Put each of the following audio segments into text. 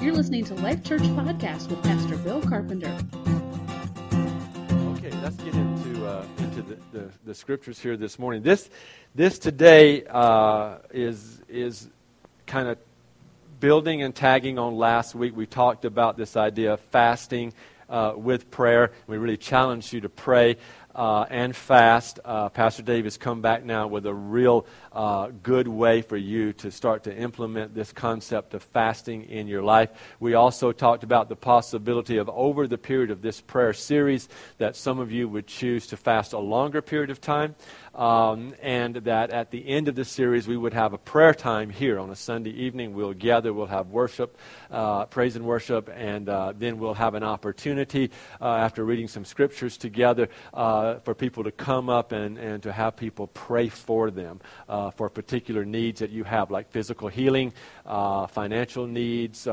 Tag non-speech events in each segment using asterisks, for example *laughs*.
You're listening to Life Church Podcast with Pastor Bill Carpenter. Okay, let's get into uh, into the, the, the, scriptures here this morning. This this today uh, is is kind of building and tagging on last week. We talked about this idea of fasting uh, with prayer. We really challenged you to pray uh, and fast. Uh, Pastor Dave has come back now with a real uh, good way for you to start to implement this concept of fasting in your life. We also talked about the possibility of over the period of this prayer series that some of you would choose to fast a longer period of time. Um, and that at the end of the series, we would have a prayer time here on a Sunday evening. We'll gather, we'll have worship, uh, praise and worship, and uh, then we'll have an opportunity uh, after reading some scriptures together uh, for people to come up and, and to have people pray for them uh, for particular needs that you have, like physical healing, uh, financial needs,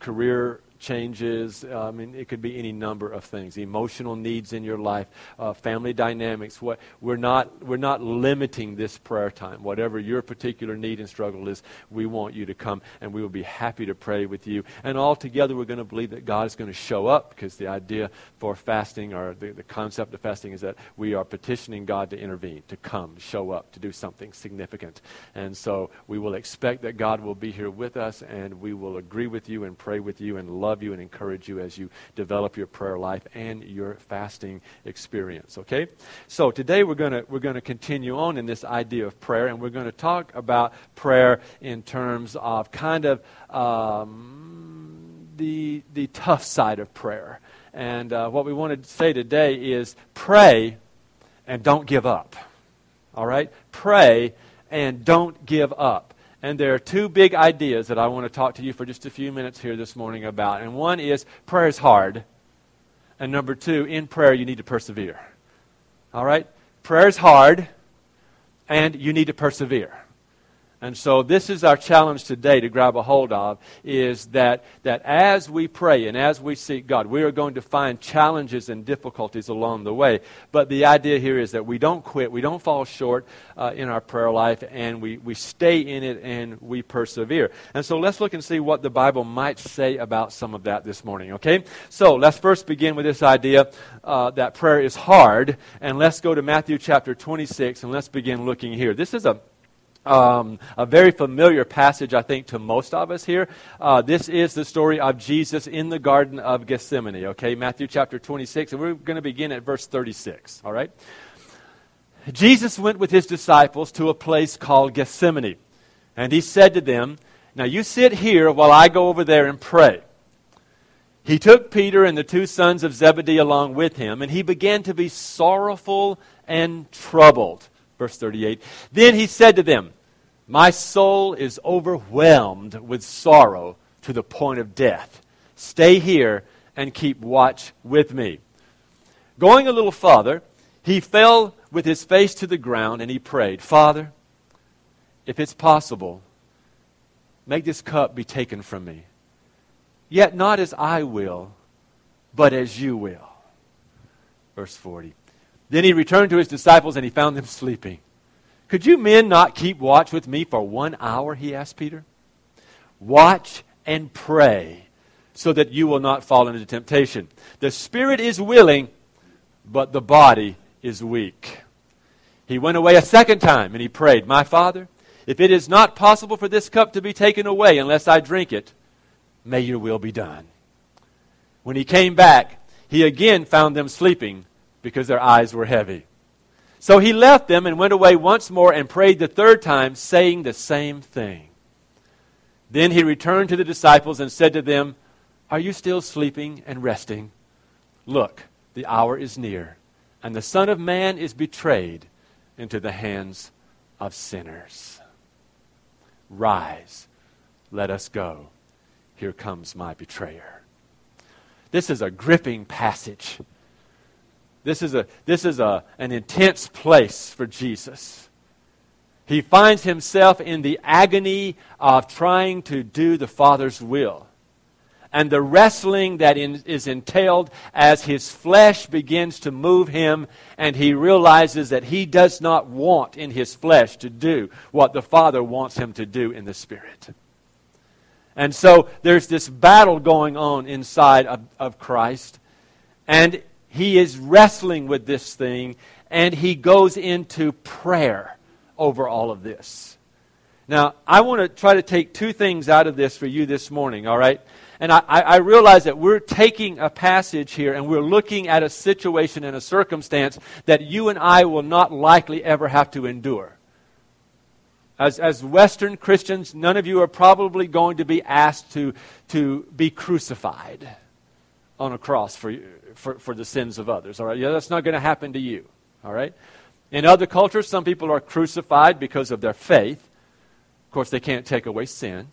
career changes. I mean, it could be any number of things. Emotional needs in your life, uh, family dynamics. What we're not we're not limiting this prayer time. Whatever your particular need and struggle is, we want you to come, and we will be happy to pray with you. And all together, we're going to believe that God is going to show up because the idea for fasting or the, the concept of fasting is that we are petitioning God to intervene, to come, show up, to do something significant. And so we will expect that God will be here with us, and we will agree with you and pray with you and love love you and encourage you as you develop your prayer life and your fasting experience. Okay? So today we're going to we're going to continue on in this idea of prayer, and we're going to talk about prayer in terms of kind of um, the the tough side of prayer. And uh, what we want to say today is pray and don't give up. All right? Pray and don't give up. And there are two big ideas that I want to talk to you for just a few minutes here this morning about. And one is prayer is hard. And number two, in prayer, you need to persevere. All right? Prayer is hard, and you need to persevere. And so this is our challenge today to grab a hold of is that, that as we pray and as we seek God, we are going to find challenges and difficulties along the way. But the idea here is that we don't quit, we don't fall short uh, in our prayer life, and we, we stay in it and we persevere. And so let's look and see what the Bible might say about some of that this morning, okay? So let's first begin with this idea uh, that prayer is hard, and let's go to Matthew chapter 26 and let's begin looking here. This is a um, a very familiar passage, I think, to most of us here. Uh, this is the story of Jesus in the Garden of Gethsemane, okay? Matthew chapter 26, and we're going to begin at verse 36, all right? Jesus went with his disciples to a place called Gethsemane, and he said to them, Now you sit here while I go over there and pray. He took Peter and the two sons of Zebedee along with him, and he began to be sorrowful and troubled. Verse 38. Then he said to them, my soul is overwhelmed with sorrow to the point of death. Stay here and keep watch with me. Going a little farther, he fell with his face to the ground and he prayed, Father, if it's possible, make this cup be taken from me. Yet not as I will, but as you will. Verse 40. Then he returned to his disciples and he found them sleeping. Could you men not keep watch with me for one hour? He asked Peter. Watch and pray so that you will not fall into temptation. The spirit is willing, but the body is weak. He went away a second time and he prayed, My Father, if it is not possible for this cup to be taken away unless I drink it, may your will be done. When he came back, he again found them sleeping because their eyes were heavy. So he left them and went away once more and prayed the third time, saying the same thing. Then he returned to the disciples and said to them, Are you still sleeping and resting? Look, the hour is near, and the Son of Man is betrayed into the hands of sinners. Rise, let us go. Here comes my betrayer. This is a gripping passage. This is, a, this is a, an intense place for Jesus. He finds himself in the agony of trying to do the Father's will. And the wrestling that in, is entailed as his flesh begins to move him, and he realizes that he does not want in his flesh to do what the Father wants him to do in the Spirit. And so there's this battle going on inside of, of Christ. And he is wrestling with this thing. And he goes into prayer over all of this. Now, I want to try to take two things out of this for you this morning, all right? And I, I, realize that we're taking a passage here and we're looking at a situation and a circumstance that you and I will not likely ever have to endure. As, as Western Christians, none of you are probably going to be asked to, to be crucified on a cross for, for, for the sins of others. All right? Yeah, that's not going to happen to you. All right? In other cultures, some people are crucified because of their faith. Of course, they can't take away sin.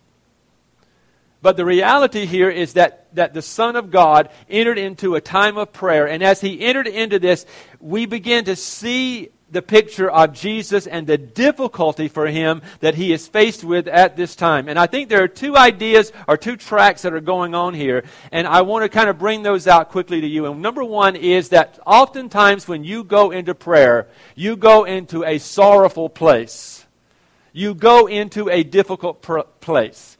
But the reality here is that, that the Son of God entered into a time of prayer. And as he entered into this, we begin to see the picture of Jesus and the difficulty for him that he is faced with at this time. And I think there are two ideas or two tracks that are going on here, and I want to kind of bring those out quickly to you. And number one is that oftentimes when you go into prayer, you go into a sorrowful place. You go into a difficult pr- place.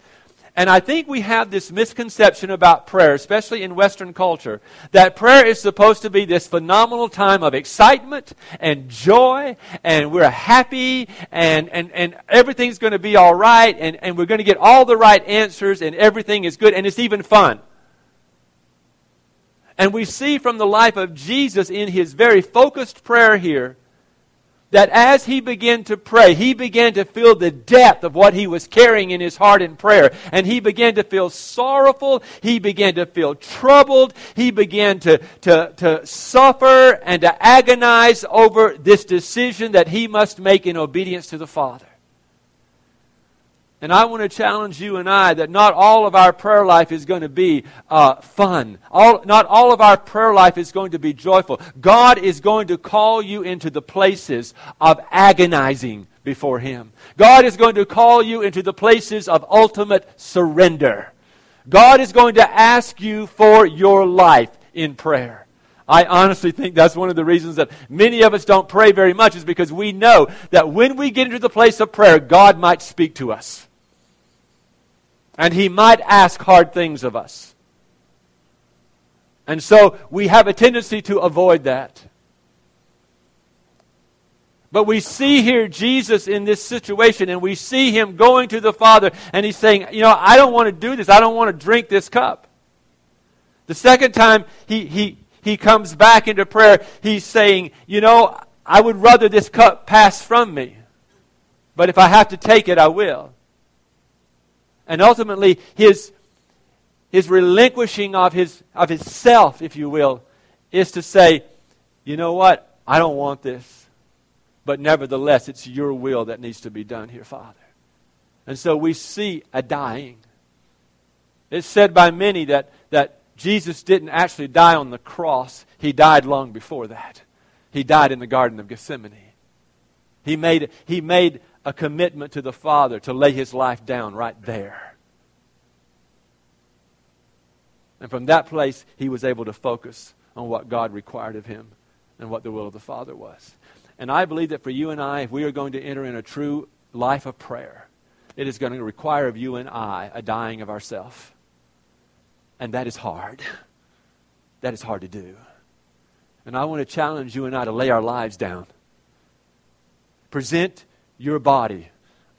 And I think we have this misconception about prayer, especially in Western culture, that prayer is supposed to be this phenomenal time of excitement and joy, and we're happy, and, and, and everything's going to be all right, and, and we're going to get all the right answers, and everything is good, and it's even fun. And we see from the life of Jesus in his very focused prayer here that as he began to pray, he began to feel the depth of what he was carrying in his heart in prayer. And he began to feel sorrowful. He began to feel troubled. He began to, to, to suffer and to agonize over this decision that he must make in obedience to the Father. And I want to challenge you and I that not all of our prayer life is going to be uh, fun. All, not all of our prayer life is going to be joyful. God is going to call you into the places of agonizing before Him. God is going to call you into the places of ultimate surrender. God is going to ask you for your life in prayer. I honestly think that's one of the reasons that many of us don't pray very much is because we know that when we get into the place of prayer, God might speak to us. And he might ask hard things of us. And so we have a tendency to avoid that. But we see here Jesus in this situation, and we see him going to the Father, and he's saying, You know, I don't want to do this. I don't want to drink this cup. The second time he, he, he comes back into prayer, he's saying, You know, I would rather this cup pass from me. But if I have to take it, I will. And ultimately, his, his relinquishing of his, of his self, if you will, is to say, you know what? I don't want this. But nevertheless, it's your will that needs to be done here, Father. And so we see a dying. It's said by many that, that Jesus didn't actually die on the cross, he died long before that. He died in the Garden of Gethsemane. He made, he made a commitment to the Father to lay his life down right there. And from that place, he was able to focus on what God required of him and what the will of the Father was. And I believe that for you and I, if we are going to enter in a true life of prayer, it is going to require of you and I a dying of ourself. And that is hard. That is hard to do. And I want to challenge you and I to lay our lives down. Present your body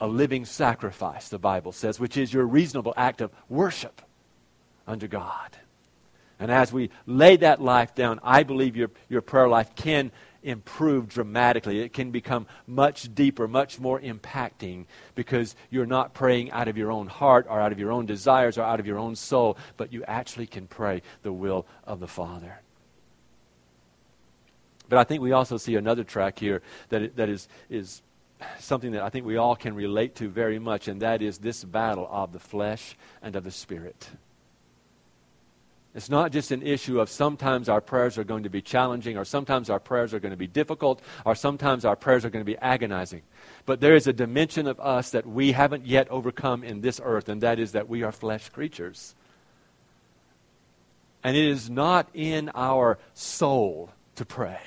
a living sacrifice, the Bible says, which is your reasonable act of worship unto God. And as we lay that life down, I believe your, your prayer life can improve dramatically. It can become much deeper, much more impacting because you're not praying out of your own heart or out of your own desires or out of your own soul, but you actually can pray the will of the Father. But I think we also see another track here that, that is, is something that I think we all can relate to very much, and that is this battle of the flesh and of the spirit. It's not just an issue of sometimes our prayers are going to be challenging, or sometimes our prayers are going to be difficult, or sometimes our prayers are going to be agonizing. But there is a dimension of us that we haven't yet overcome in this earth, and that is that we are flesh creatures. And it is not in our soul to pray,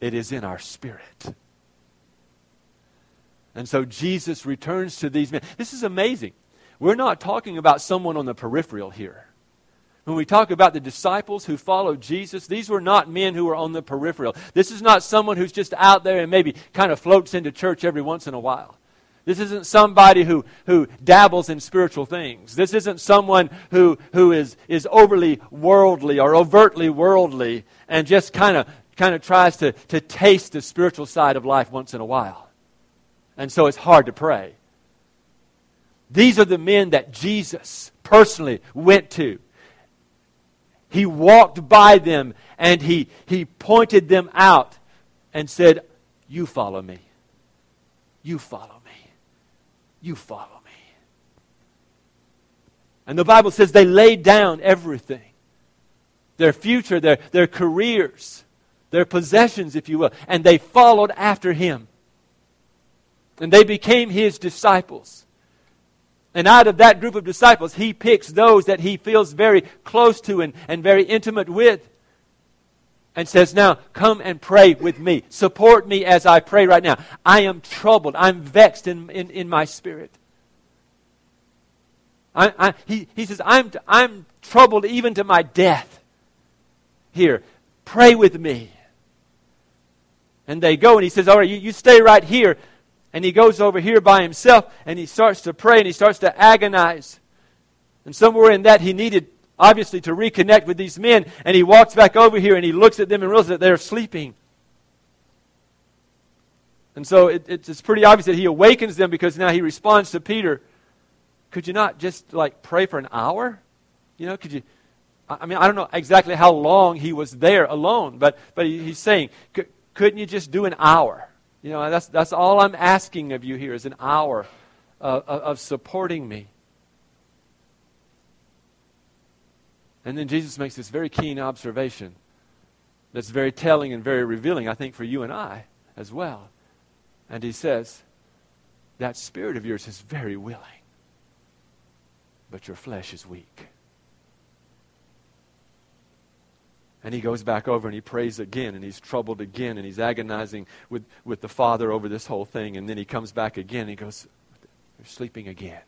it is in our spirit. And so Jesus returns to these men. This is amazing. we're not talking about someone on the peripheral here. When we talk about the disciples who followed Jesus, these were not men who were on the peripheral. This is not someone who's just out there and maybe kind of floats into church every once in a while. This isn't somebody who, who dabbles in spiritual things. This isn't someone who, who is, is overly worldly or overtly worldly and just kind of kind of tries to, to taste the spiritual side of life once in a while. And so it's hard to pray. These are the men that Jesus personally went to. He walked by them and he, he pointed them out and said, You follow me. You follow me. You follow me. And the Bible says they laid down everything their future, their, their careers, their possessions, if you will, and they followed after him. And they became his disciples. And out of that group of disciples, he picks those that he feels very close to and, and very intimate with. And says, Now come and pray with me. Support me as I pray right now. I am troubled. I'm vexed in, in, in my spirit. I, I, he, he says, I'm, I'm troubled even to my death. Here, pray with me. And they go, and he says, All right, you, you stay right here and he goes over here by himself and he starts to pray and he starts to agonize. And somewhere in that, he needed, obviously, to reconnect with these men. And he walks back over here and he looks at them and realizes that they're sleeping. And so it, it's pretty obvious that he awakens them because now he responds to Peter Could you not just, like, pray for an hour? You know, could you. I mean, I don't know exactly how long he was there alone, but, but he's saying, couldn't you just do an hour? You know, that's, that's all I'm asking of you here is an hour of, of supporting me. And then Jesus makes this very keen observation that's very telling and very revealing, I think, for you and I as well. And he says, That spirit of yours is very willing, but your flesh is weak. And he goes back over and he prays again, and he's troubled again, and he's agonizing with, with the Father over this whole thing. And then he comes back again, and he goes, They're sleeping again.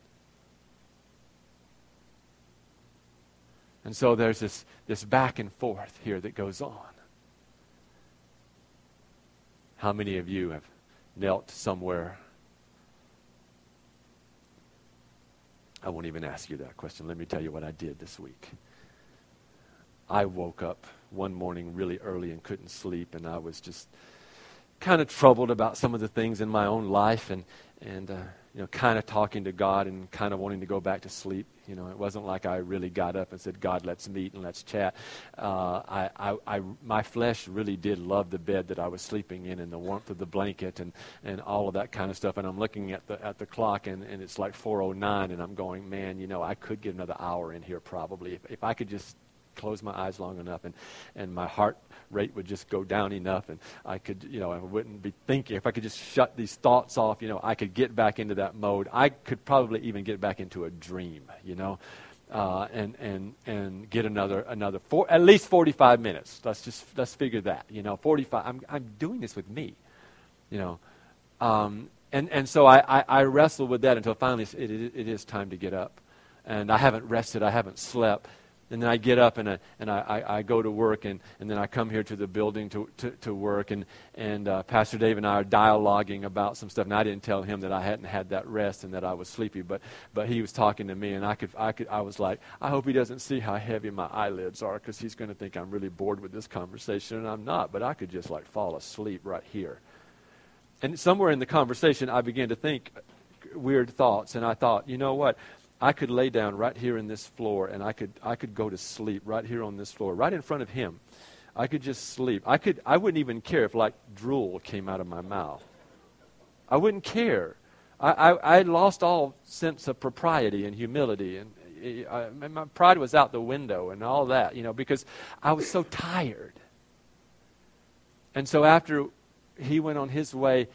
And so there's this, this back and forth here that goes on. How many of you have knelt somewhere? I won't even ask you that question. Let me tell you what I did this week. I woke up one morning really early and couldn't sleep, and I was just kind of troubled about some of the things in my own life, and and uh, you know, kind of talking to God and kind of wanting to go back to sleep. You know, it wasn't like I really got up and said, "God, let's meet and let's chat." Uh, I, I, I, my flesh really did love the bed that I was sleeping in and the warmth of the blanket and, and all of that kind of stuff. And I'm looking at the at the clock and, and it's like 4:09, and I'm going, "Man, you know, I could get another hour in here probably if if I could just close my eyes long enough and, and my heart rate would just go down enough and I could, you know, I wouldn't be thinking. If I could just shut these thoughts off, you know, I could get back into that mode. I could probably even get back into a dream, you know. Uh, and and and get another another four at least 45 minutes. Let's just let's figure that. You know, 45. I'm I'm doing this with me. You know, um, and and so I, I, I wrestle with that until finally it, it, it is time to get up, and I haven't rested. I haven't slept, and then I get up and, I, and I, I, go to work, and, and then I come here to the building to, to, to work. And, and uh, Pastor Dave and I are dialoguing about some stuff. And I didn't tell him that I hadn't had that rest and that I was sleepy, but, but he was talking to me, and I, could, I, could, I was like, I hope he doesn't see how heavy my eyelids are because he's going to think I'm really bored with this conversation, and I'm not. But I could just like fall asleep right here. And somewhere in the conversation, I began to think weird thoughts, and I thought, you know what? I could lay down right here in this floor and I could, I could go to sleep right here on this floor, right in front of him. I could just sleep. I, could, I wouldn't even care if, like, drool came out of my mouth. I wouldn't care. I, I, I lost all sense of propriety and humility, and I, my pride was out the window and all that, you know, because I was so tired. And so after he went on his way,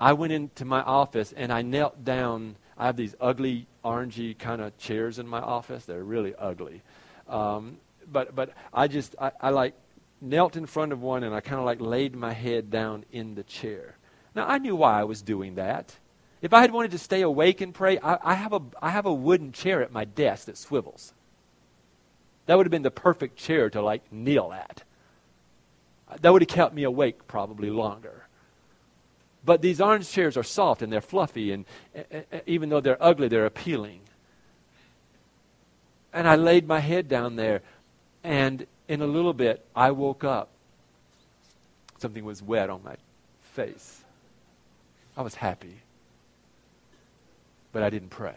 I went into my office and I knelt down. I have these ugly orangey kind of chairs in my office. They're really ugly. Um, but but I just I, I like knelt in front of one and I kind of like laid my head down in the chair. Now I knew why I was doing that. If I had wanted to stay awake and pray, I, I, have, a, I have a wooden chair at my desk that swivels. That would have been the perfect chair to like kneel at. That would have kept me awake probably longer. But these orange chairs are soft and they're fluffy, and eh, eh, eh, even though they're ugly, they're appealing. And I laid my head down there, and in a little bit, I woke up. Something was wet on my face. I was happy, but I didn't pray.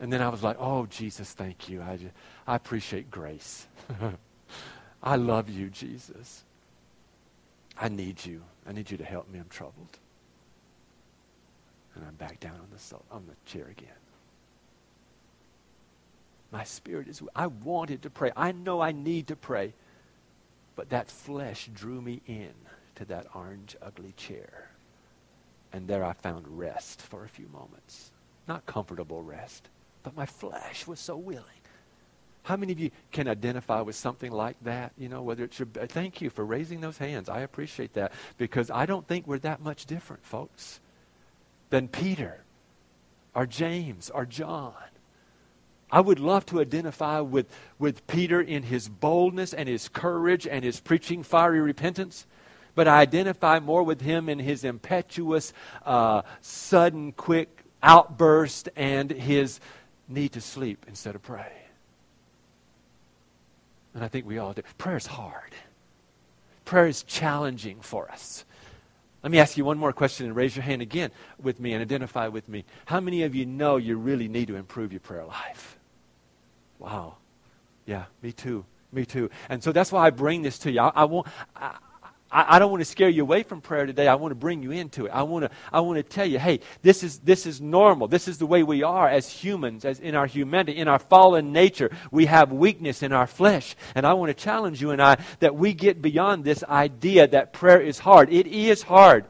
And then I was like, oh, Jesus, thank you. I, just, I appreciate grace. *laughs* I love you, Jesus. I need you. I need you to help me. I'm troubled. And I'm back down on the, on the chair again. My spirit is, I wanted to pray. I know I need to pray. But that flesh drew me in to that orange, ugly chair. And there I found rest for a few moments. Not comfortable rest, but my flesh was so willing. How many of you can identify with something like that? You know, whether it's your, thank you for raising those hands. I appreciate that because I don't think we're that much different, folks, than Peter or James or John. I would love to identify with, with Peter in his boldness and his courage and his preaching fiery repentance, but I identify more with him in his impetuous, uh, sudden, quick outburst and his need to sleep instead of pray. And I think we all do. Prayer is hard. Prayer is challenging for us. Let me ask you one more question and raise your hand again with me and identify with me. How many of you know you really need to improve your prayer life? Wow. Yeah, me too. Me too. And so that's why I bring this to you. I, I won't. I, I, don't want to scare you away from prayer today. I want to bring you into it. I want to, I want to tell you, hey, this is, this is normal. This is the way we are as humans, as in our humanity, in our fallen nature. We have weakness in our flesh. And I want to challenge you and I that we get beyond this idea that prayer is hard. It is hard.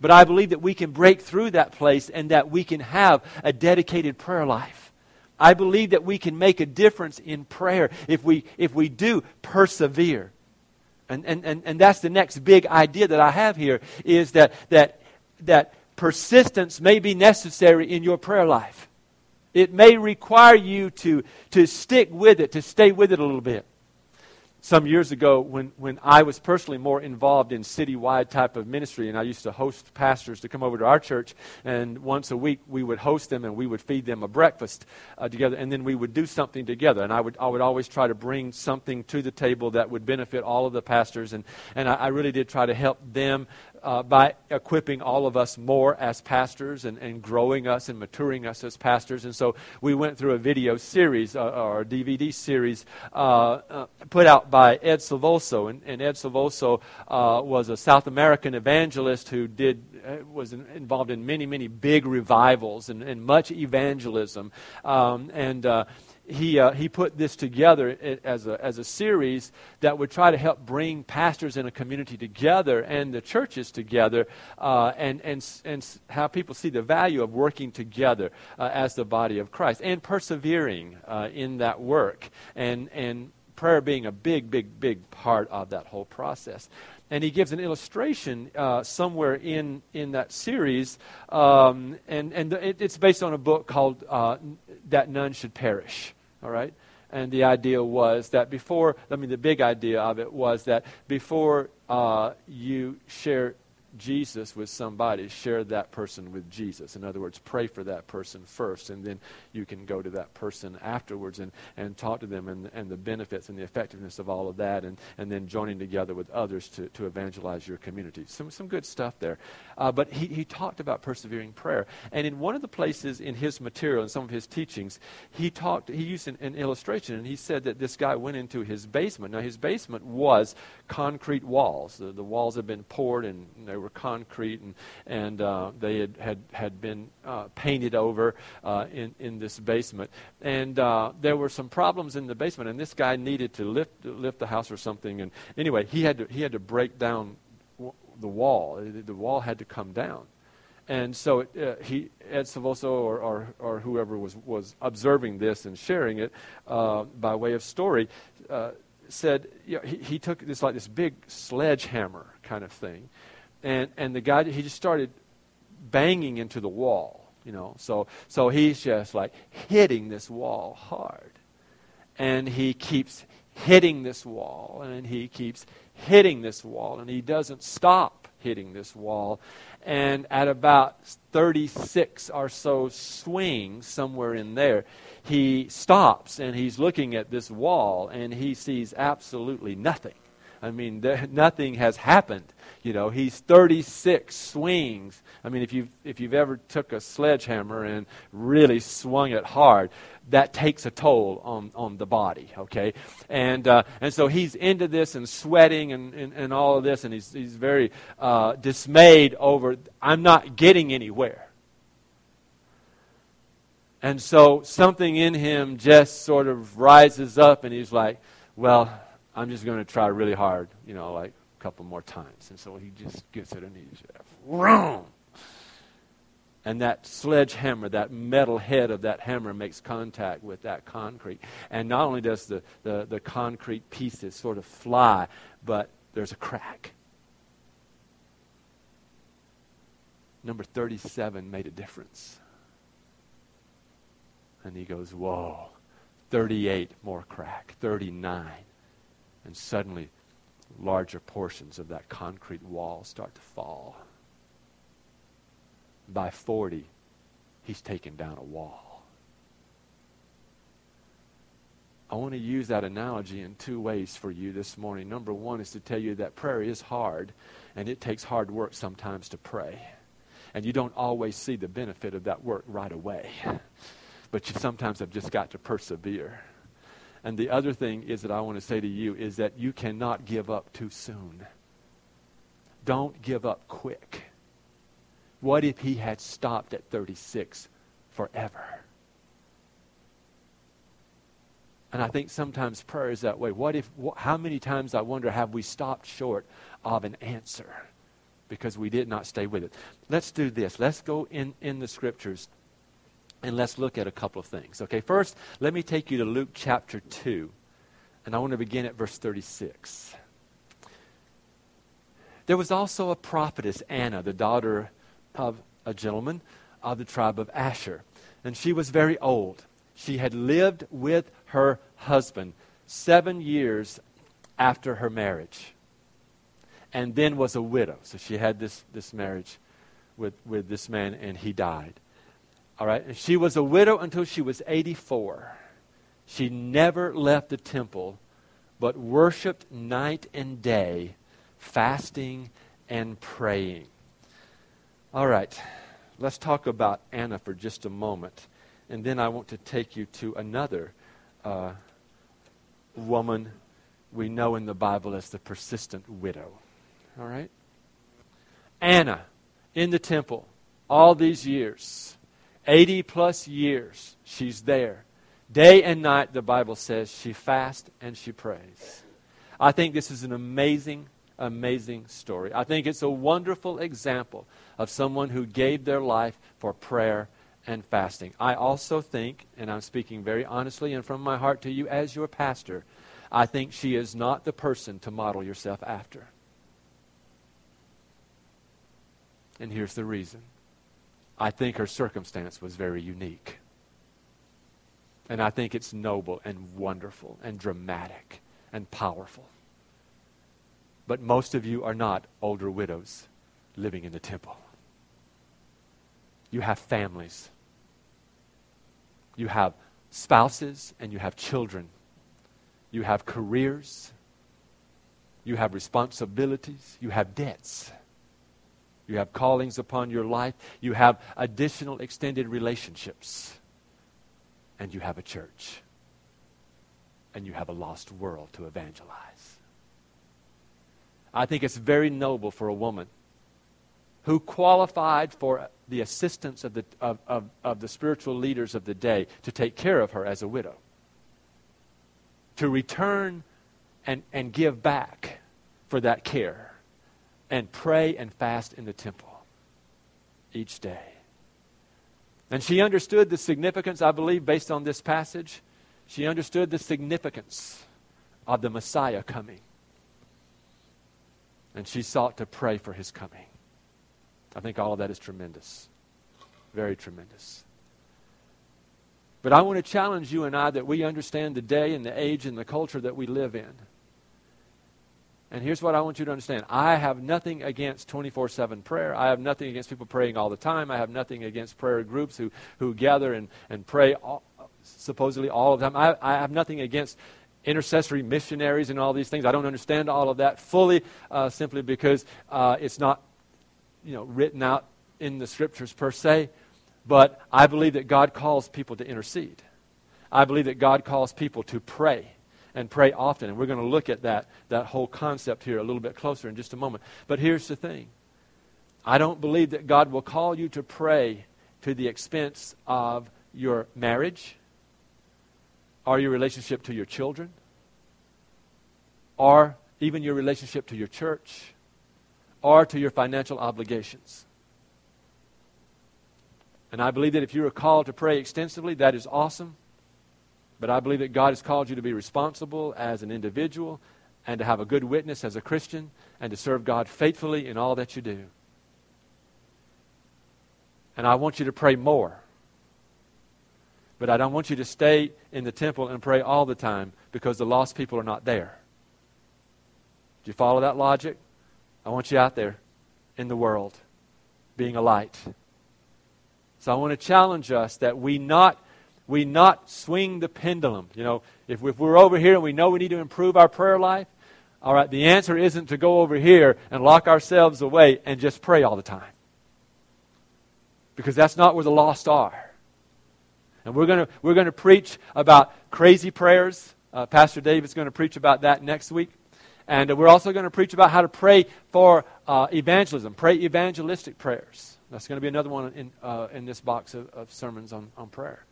But I believe that we can break through that place and that we can have a dedicated prayer life. I believe that we can make a difference in prayer if we, if we do persevere. And, and, and, and that's the next big idea that I have here is that, that, that persistence may be necessary in your prayer life. It may require you to, to stick with it, to stay with it a little bit some years ago when, when I was personally more involved in citywide type of ministry, and I used to host pastors to come over to our church, and once a week we would host them and we would feed them a breakfast uh, together, and then we would do something together. And I would, I would always try to bring something to the table that would benefit all of the pastors, and, and I, I really did try to help them uh, by equipping all of us more as pastors and, and growing us and maturing us as pastors. And so we went through a video series uh, or a DVD series uh, uh, put out by Ed Silvoso. And, and Ed Silvoso uh, was a South American evangelist who did uh, was in, involved in many, many big revivals and, and much evangelism. Um, and he, uh, he put this together as a, as a series that would try to help bring pastors in a community together and the churches together uh, and, and, and how people see the value of working together uh, as the body of Christ and persevering uh, in that work and, and prayer being a big, big, big part of that whole process and he gives an illustration uh, somewhere in, in that series, um, and, and it, it's based on a book called uh, That None Should Perish. All right? And the idea was that before, I mean, the big idea of it was that before uh, you share Jesus with somebody, share that person with Jesus. In other words, pray for that person first, and then you can go to that person afterwards and, and talk to them and, and the benefits and the effectiveness of all of that, and, and then joining together with others to, to evangelize your community. Some, some good stuff there. Uh, but he, he talked about persevering prayer. And in one of the places in his material, in some of his teachings, he talked, he used an, an illustration, and he said that this guy went into his basement. Now, his basement was concrete walls. The, the walls had been poured and they were concrete and, and uh, they had, had, had been uh, painted over uh, in, in this basement. And uh, there were some problems in the basement, and this guy needed to lift, lift the house or something. And anyway, he had to, he had to break down w- the wall. The wall had to come down. And so it, uh, he, Ed Silvoso or, or, or, whoever was, was observing this and sharing it uh, by way of story, uh, said you know, he, he took this like this big sledgehammer kind of thing, and and the guy he just started banging into the wall. You know, so so he's just like hitting this wall hard, and he keeps hitting this wall, and he keeps hitting this wall, and he doesn't stop hitting this wall. And at about 36 or so swings, somewhere in there, he stops and he's looking at this wall and he sees absolutely nothing. I mean, *laughs* nothing has happened. You know, he's 36 swings. I mean, if you've, if you've ever took a sledgehammer and really swung it hard, that takes a toll on, on the body, okay? And, uh, and so he's into this and sweating and, and, and all of this, and he's, he's very uh, dismayed over, I'm not getting anywhere. And so something in him just sort of rises up, and he's like, well, I'm just going to try really hard, you know, like a couple more times. And so he just gets it and he's wrong. And that sledgehammer, that metal head of that hammer makes contact with that concrete. And not only does the, the, the concrete pieces sort of fly, but there's a crack. Number 37 made a difference. And he goes, Whoa, 38 more crack, 39. And suddenly, larger portions of that concrete wall start to fall. By 40, he's taken down a wall. I want to use that analogy in two ways for you this morning. Number one is to tell you that prayer is hard, and it takes hard work sometimes to pray. And you don't always see the benefit of that work right away. *laughs* But you sometimes have just got to persevere. And the other thing is that I want to say to you is that you cannot give up too soon. Don't give up quick. What if he had stopped at 36 forever? And I think sometimes prayer is that way. What if, wh- how many times I wonder have we stopped short of an answer because we did not stay with it? Let's do this. Let's go in, in the scriptures and let's look at a couple of things. Okay, first, let me take you to Luke chapter 2, and I want to begin at verse 36. There was also a prophetess, Anna, the daughter of a gentleman of the tribe of Asher, and she was very old. She had lived with her husband seven years after her marriage, and then was a widow. So she had this, this marriage with, with this man, and he died. All right. She was a widow until she was 84. She never left the temple, but worshiped night and day, fasting and praying. All right. Let's talk about Anna for just a moment. And then I want to take you to another uh, woman we know in the Bible as the persistent widow. All right? Anna in the temple all these years 80 plus years, she's there. Day and night, the Bible says, she fasts and she prays. I think this is an amazing, amazing story. I think it's a wonderful example of someone who gave their life for prayer and fasting. I also think, and I'm speaking very honestly and from my heart to you as your pastor, I think she is not the person to model yourself after. And here's the reason I think her circumstance was very unique. And I think it's noble and wonderful and dramatic and powerful. But most of you are not older widows living in the temple. You have families. You have spouses and you have children. You have careers. You have responsibilities. You have debts. You have callings upon your life. You have additional extended relationships. And you have a church. And you have a lost world to evangelize. I think it's very noble for a woman who qualified for the assistance of the, of, of, of the spiritual leaders of the day to take care of her as a widow, to return and, and give back for that care and pray and fast in the temple each day. And she understood the significance, I believe, based on this passage. She understood the significance of the Messiah coming. And she sought to pray for his coming. I think all of that is tremendous. Very tremendous. But I want to challenge you and I that we understand the day and the age and the culture that we live in. And here's what I want you to understand I have nothing against 24 7 prayer. I have nothing against people praying all the time. I have nothing against prayer groups who, who gather and, and pray all, supposedly all of the time. I, I have nothing against intercessory missionaries and all these things. I don't understand all of that fully uh, simply because uh, it's not you know, written out in the scriptures per se. But I believe that God calls people to intercede. I believe that God calls people to pray and pray often. And we're going to look at that, that whole concept here a little bit closer in just a moment. But here's the thing I don't believe that God will call you to pray to the expense of your marriage or your relationship to your children or even your relationship to your church or to your financial obligations. And I believe that if you are called to pray extensively, that is awesome. But I believe that God has called you to be responsible as an individual and to have a good witness as a Christian and to serve God faithfully in all that you do. And I want you to pray more. But I don't want you to stay in the temple and pray all the time because the lost people are not there. Do you follow that logic? I want you out there in the world being a light. So I want to challenge us that we not we not swing the pendulum. You know, if, if we're over here and we know we need to improve our prayer life, all right, the answer isn't to go over here and lock ourselves away and just pray all the time. Because that's not where the lost are. And we're going we're to preach about crazy prayers. Uh, Pastor David's going to preach about that next week. And we're also going to preach about how to pray for uh, evangelism, pray evangelistic prayers. That's going to be another one in, uh, in this box of, of sermons on, on prayer.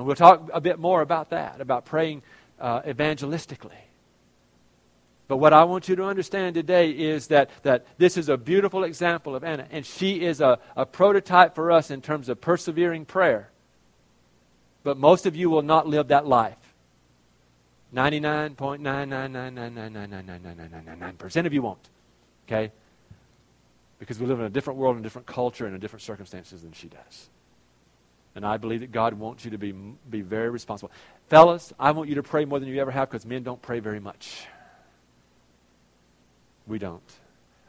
And we'll talk a bit more about that, about praying uh, evangelistically. But what I want you to understand today is that, that this is a beautiful example of Anna, and she is a, a prototype for us in terms of persevering prayer. But most of you will not live that life. 99.99999999999% of you won't. Okay? Because we live in a different world, in a different culture, and in different circumstances than she does. And I believe that God wants you to be, be very responsible. Fellas, I want you to pray more than you ever have because men don't pray very much. We don't.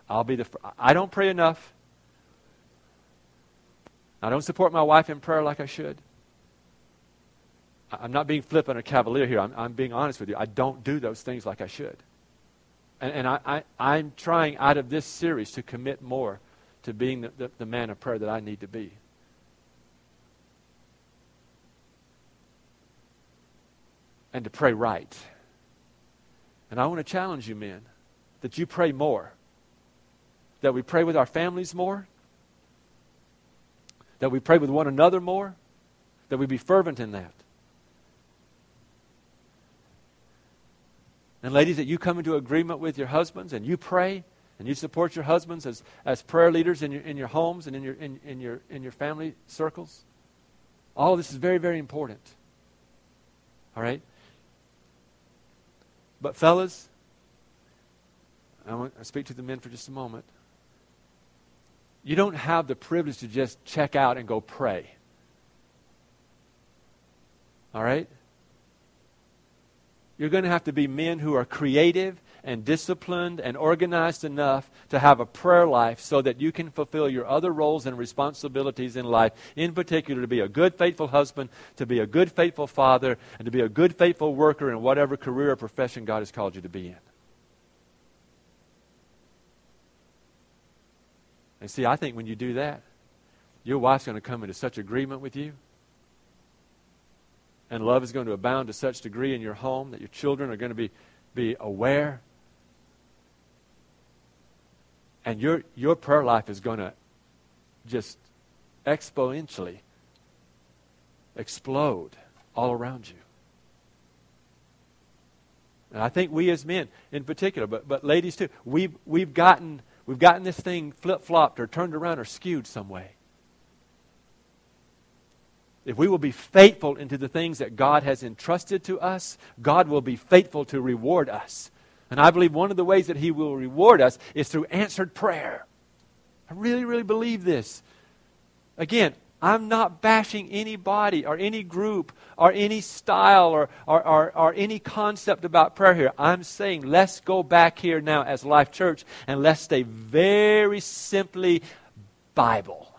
I'll be the. I don't pray enough. I don't support my wife in prayer like I should. I'm not being flippant or cavalier here. I'm, I'm being honest with you. I don't do those things like I should. And, and I, I, I'm trying out of this series to commit more to being the, the, the man of prayer that I need to be. And to pray right. And I want to challenge you, men, that you pray more. That we pray with our families more. That we pray with one another more. That we be fervent in that. And ladies, that you come into agreement with your husbands and you pray and you support your husbands as, as prayer leaders in your, in your homes and in your, in, in, your, in your family circles. All of this is very, very important. All right? But, fellas, I want to speak to the men for just a moment. You don't have the privilege to just check out and go pray. All right? You're going to have to be men who are creative and disciplined and organized enough to have a prayer life so that you can fulfill your other roles and responsibilities in life, in particular, to be a good, faithful husband, to be a good, faithful father, and to be a good, faithful worker in whatever career or profession God has called you to be in. And see, I think when you do that, your wife's going to come into such agreement with you and love is going to abound to such degree in your home that your children are going to be, be aware. And your, your prayer life is going to just exponentially explode all around you. And I think we as men in particular, but, but ladies too, we've, we've, gotten, we've gotten this thing flip flopped or turned around or skewed some way if we will be faithful into the things that God has entrusted to us, God will be faithful to reward us. And I believe one of the ways that He will reward us is through answered prayer. I really, really believe this. Again, I'm not bashing anybody or any group or any style or, or, or, or, any concept about prayer here. I'm saying let's go back here now as Life Church and let's stay very simply Bible.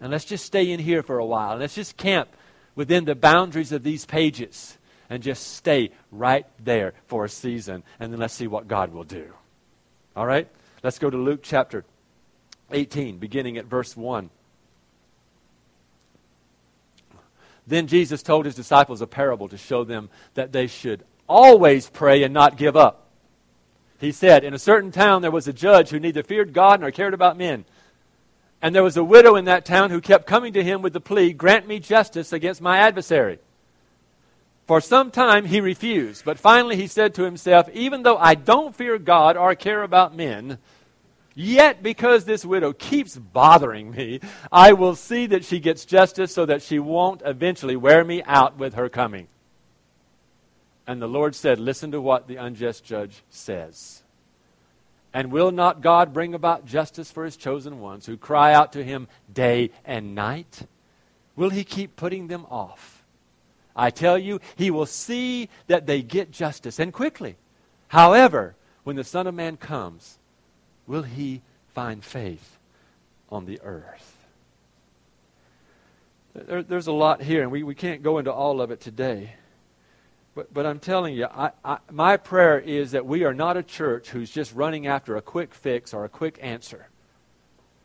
And let's just stay in here for a while. And let's just camp within the boundaries of these pages and just stay right there for a season. And then let's see what God will do. All right? Let's go to Luke chapter 18, beginning at verse 1. Then Jesus told his disciples a parable to show them that they should always pray and not give up. He said, In a certain town there was a judge who neither feared God nor cared about men. And there was a widow in that town who kept coming to him with the plea, Grant me justice against my adversary. For some time he refused, but finally he said to himself, Even though I don't fear God or care about men, Yet, because this widow keeps bothering me, I will see that she gets justice so that she won't eventually wear me out with her coming. And the Lord said, Listen to what the unjust judge says. And will not God bring about justice for his chosen ones who cry out to him day and night? Will he keep putting them off? I tell you, he will see that they get justice and quickly. However, when the Son of Man comes, will he find faith on the earth? There, there's a lot here, and we, we can't go into all of it today. But, but I'm telling you, I, I, my prayer is that we are not a church who's just running after a quick fix or a quick answer.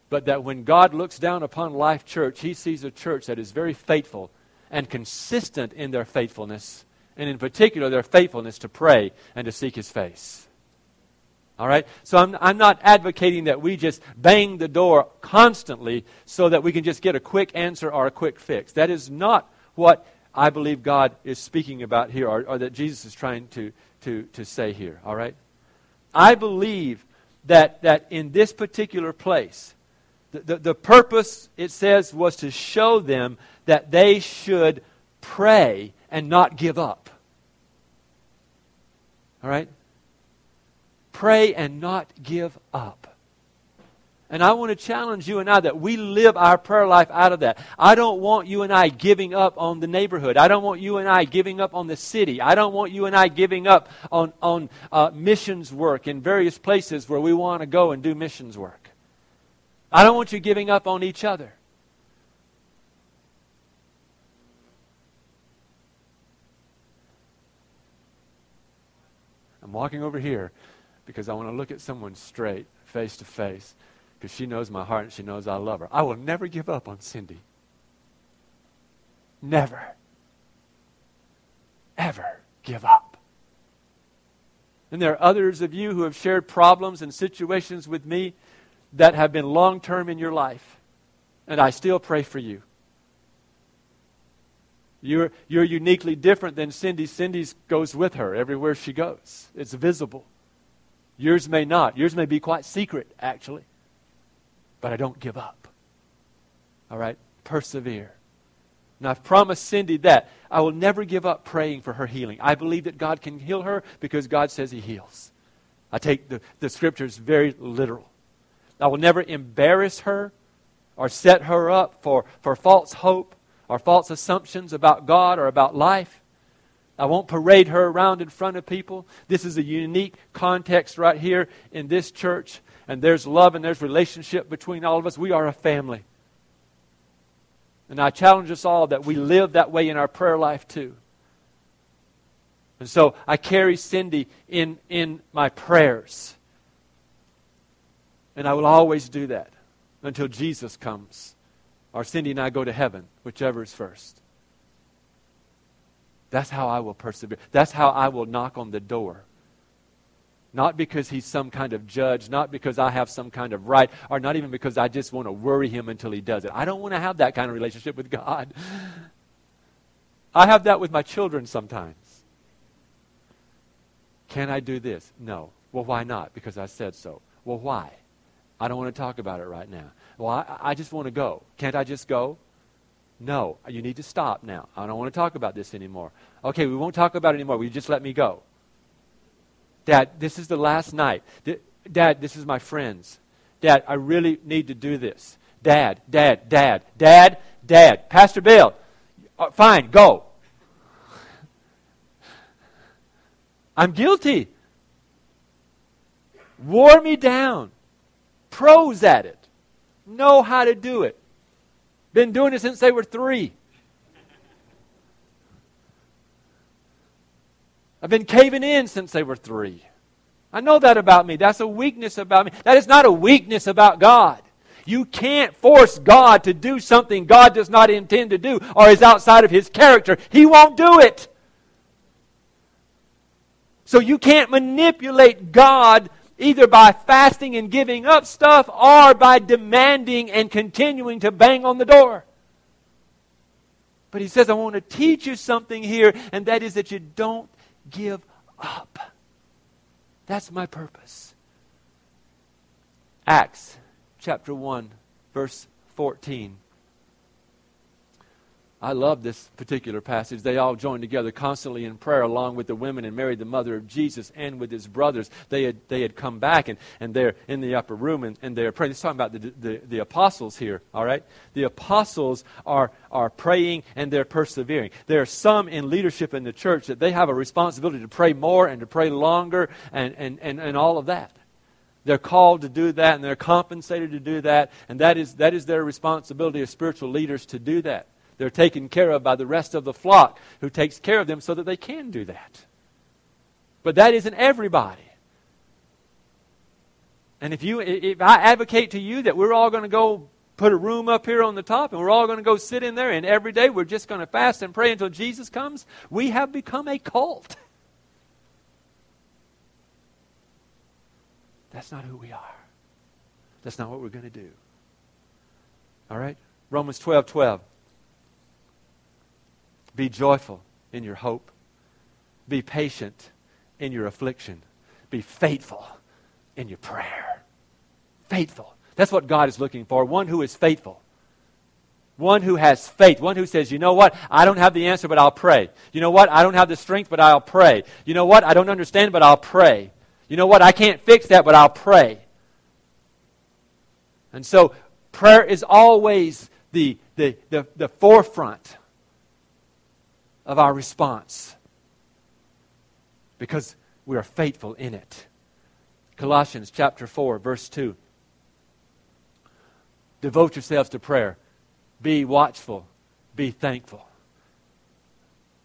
But that when God looks down upon Life Church, he sees a church that is very faithful and consistent in their faithfulness, and in particular, their faithfulness to pray and to seek his face. All right? So I'm, I'm not advocating that we just bang the door constantly so that we can just get a quick answer or a quick fix. That is not what I believe God is speaking about here or, or that Jesus is trying to, to, to say here. All right? I believe that, that in this particular place, the, the, the purpose, it says, was to show them that they should pray and not give up. All right? Pray and not give up. And I want to challenge you and I that we live our prayer life out of that. I don't want you and I giving up on the neighborhood. I don't want you and I giving up on the city. I don't want you and I giving up on, on uh, missions work in various places where we want to go and do missions work. I don't want you giving up on each other. I'm walking over here because I want to look at someone straight, face to face, because she knows my heart and she knows I love her. I will never give up on Cindy. Never. Ever give up. And there are others of you who have shared problems and situations with me that have been long term in your life. And I still pray for you. You're, you're uniquely different than Cindy. Cindy goes with her everywhere she goes, it's visible. Yours may not. Yours may be quite secret, actually. But I don't give up. All right? Persevere. And I've promised Cindy that I will never give up praying for her healing. I believe that God can heal her because God says He heals. I take the, the scriptures very literal. I will never embarrass her or set her up for, for false hope or false assumptions about God or about life. I won't parade her around in front of people. This is a unique context right here in this church. And there's love and there's relationship between all of us. We are a family. And I challenge us all that we live that way in our prayer life too. And so I carry Cindy in, in my prayers. And I will always do that until Jesus comes. Or Cindy and I go to heaven, whichever is first. That's how I will persevere. That's how I will knock on the door. Not because he's some kind of judge, not because I have some kind of right, or not even because I just want to worry him until he does it. I don't want to have that kind of relationship with God. I have that with my children sometimes. Can I do this? No. Well, why not? Because I said so. Well, why? I don't want to talk about it right now. Well, I, I just want to go. Can't I just go? No, you need to stop now. I don't want to talk about this anymore. Okay, we won't talk about it anymore. Will you just let me go? Dad, this is the last night. Dad, this is my friends. Dad, I really need to do this. Dad, Dad, Dad, Dad, Dad. Pastor Bill, uh, fine, go. I'm guilty. Wore me down. Pros at it. Know how to do it. Been doing it since they were three. I've been caving in since they were three. I know that about me. That's a weakness about me. That is not a weakness about God. You can't force God to do something God does not intend to do or is outside of His character. He won't do it. So you can't manipulate God either by fasting and giving up stuff or by demanding and continuing to bang on the door. But he says, I want to teach you something here, and that is that you don't give up. That's my purpose. Acts chapter 1, verse 14. I love this particular passage. They all joined together constantly in prayer along with the women and Mary, the mother of Jesus, and with his brothers. They had, they had come back and, and they're in the upper room and, and they're praying. He's talking about the, the, the apostles here, all right? The apostles are, are praying and they're persevering. There are some in leadership in the church that they have a responsibility to pray more and to pray longer and, and, and, and all of that. They're called to do that and they're compensated to do that, and that is, that is their responsibility as spiritual leaders to do that. They're taken care of by the rest of the flock who takes care of them so that they can do that. But that isn't everybody. And if you if I advocate to you that we're all going to go put a room up here on the top and we're all going to go sit in there and every day we're just going to fast and pray until Jesus comes, we have become a cult. That's not who we are. That's not what we're going to do. All right? Romans 12 12. Be joyful in your hope. Be patient in your affliction. Be faithful in your prayer. Faithful. That's what God is looking for. One who is faithful. One who has faith. One who says, you know what? I don't have the answer, but I'll pray. You know what? I don't have the strength, but I'll pray. You know what? I don't understand, but I'll pray. You know what? I can't fix that, but I'll pray. And so prayer is always the, the, the, the forefront of our response because we are faithful in it. Colossians chapter 4, verse 2. Devote yourselves to prayer. Be watchful. Be thankful.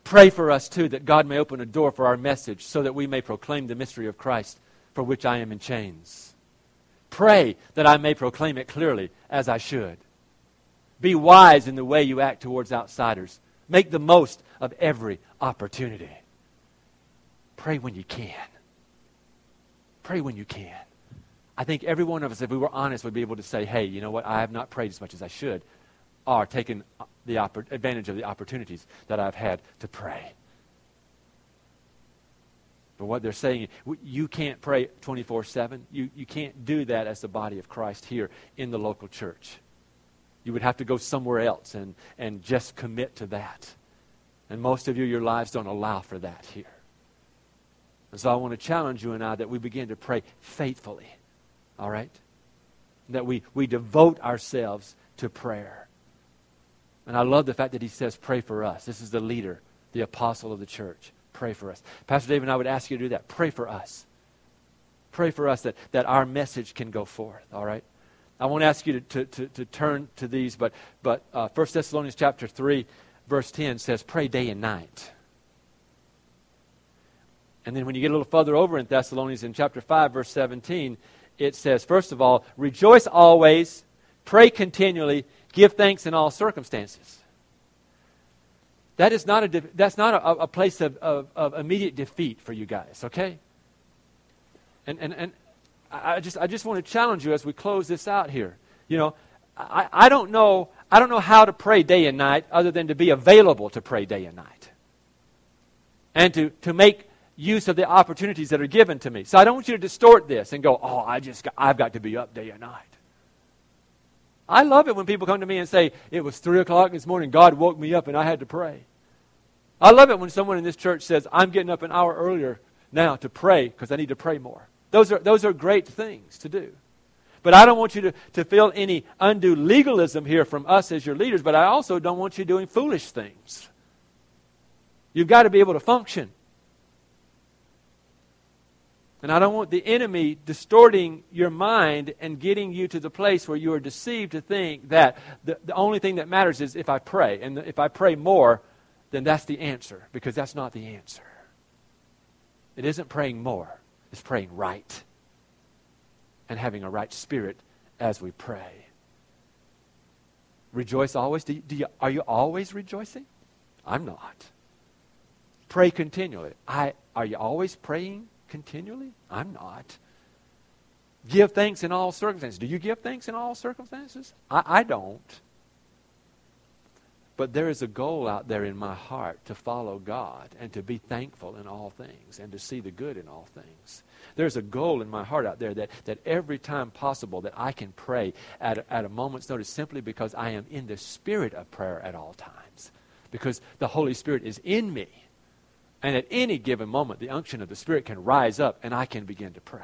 Pray for us, too, that God may open a door for our message so that we may proclaim the mystery of Christ for which I am in chains. Pray that I may proclaim it clearly as I should. Be wise in the way you act towards outsiders. Make the most of every opportunity. Pray when you can. Pray when you can. I think every one of us, if we were honest, would be able to say, hey, you know what? I have not prayed as much as I should, or taken the oppor- advantage of the opportunities that I've had to pray. But what they're saying, you can't pray 24 7. You, you can't do that as the body of Christ here in the local church. You would have to go somewhere else and, and just commit to that. And most of you, your lives don't allow for that here. And so I want to challenge you and I that we begin to pray faithfully. All right? That we, we devote ourselves to prayer. And I love the fact that he says, pray for us. This is the leader, the apostle of the church. Pray for us. Pastor David and I would ask you to do that. Pray for us. Pray for us that, that our message can go forth. All right? I won't ask you to, to, to, to turn to these, but, but uh, 1 Thessalonians chapter 3, verse 10 says, Pray day and night. And then when you get a little further over in Thessalonians in chapter 5, verse 17, it says, First of all, rejoice always, pray continually, give thanks in all circumstances. That is not a, that's not a, a place of, of, of immediate defeat for you guys, okay? And, and, and I just, I just want to challenge you as we close this out here. You know, I, I, don't know, I don't know how to pray day and night other than to be available to pray day and night. And to, to make use of the opportunities that are given to me. So I don't want you to distort this and go, oh, I just got, I've got to be up day and night. I love it when people come to me and say, it was 3 o'clock this morning, God woke me up and I had to pray. I love it when someone in this church says, I'm getting up an hour earlier now to pray because I need to pray more. Those are, those are great things to do. But I don't want you to, to feel any undue legalism here from us as your leaders, but I also don't want you doing foolish things. You've got to be able to function. And I don't want the enemy distorting your mind and getting you to the place where you are deceived to think that the, the only thing that matters is if I pray. And if I pray more, then that's the answer, because that's not the answer. It isn't praying more, it's praying right and having a right spirit as we pray. Rejoice always. Do you, do you, are you always rejoicing? I'm not. Pray continually. I, are you always praying? continually? I'm not. Give thanks in all circumstances. Do you give thanks in all circumstances? I, I don't. But there is a goal out there in my heart to follow God and to be thankful in all things and to see the good in all things. There's a goal in my heart out there that, that every time possible that I can pray at a, at a moment's notice simply because I am in the spirit of prayer at all times. Because the Holy Spirit is in me. And at any given moment, the unction of the Spirit can rise up and I can begin to pray.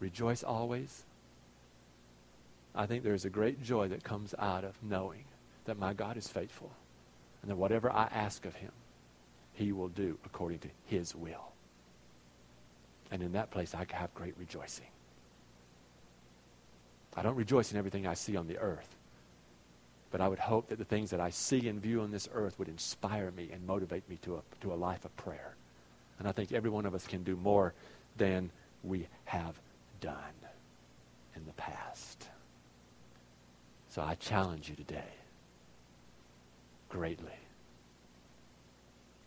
Rejoice always. I think there is a great joy that comes out of knowing that my God is faithful and that whatever I ask of him, he will do according to his will. And in that place, I have great rejoicing. I don't rejoice in everything I see on the earth. But I would hope that the things that I see and view on this earth would inspire me and motivate me to a, to a life of prayer. And I think every one of us can do more than we have done in the past. So I challenge you today greatly.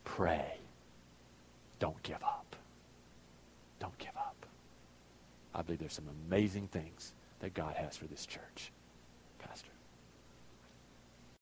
Pray. Don't give up. Don't give up. I believe there's some amazing things that God has for this church.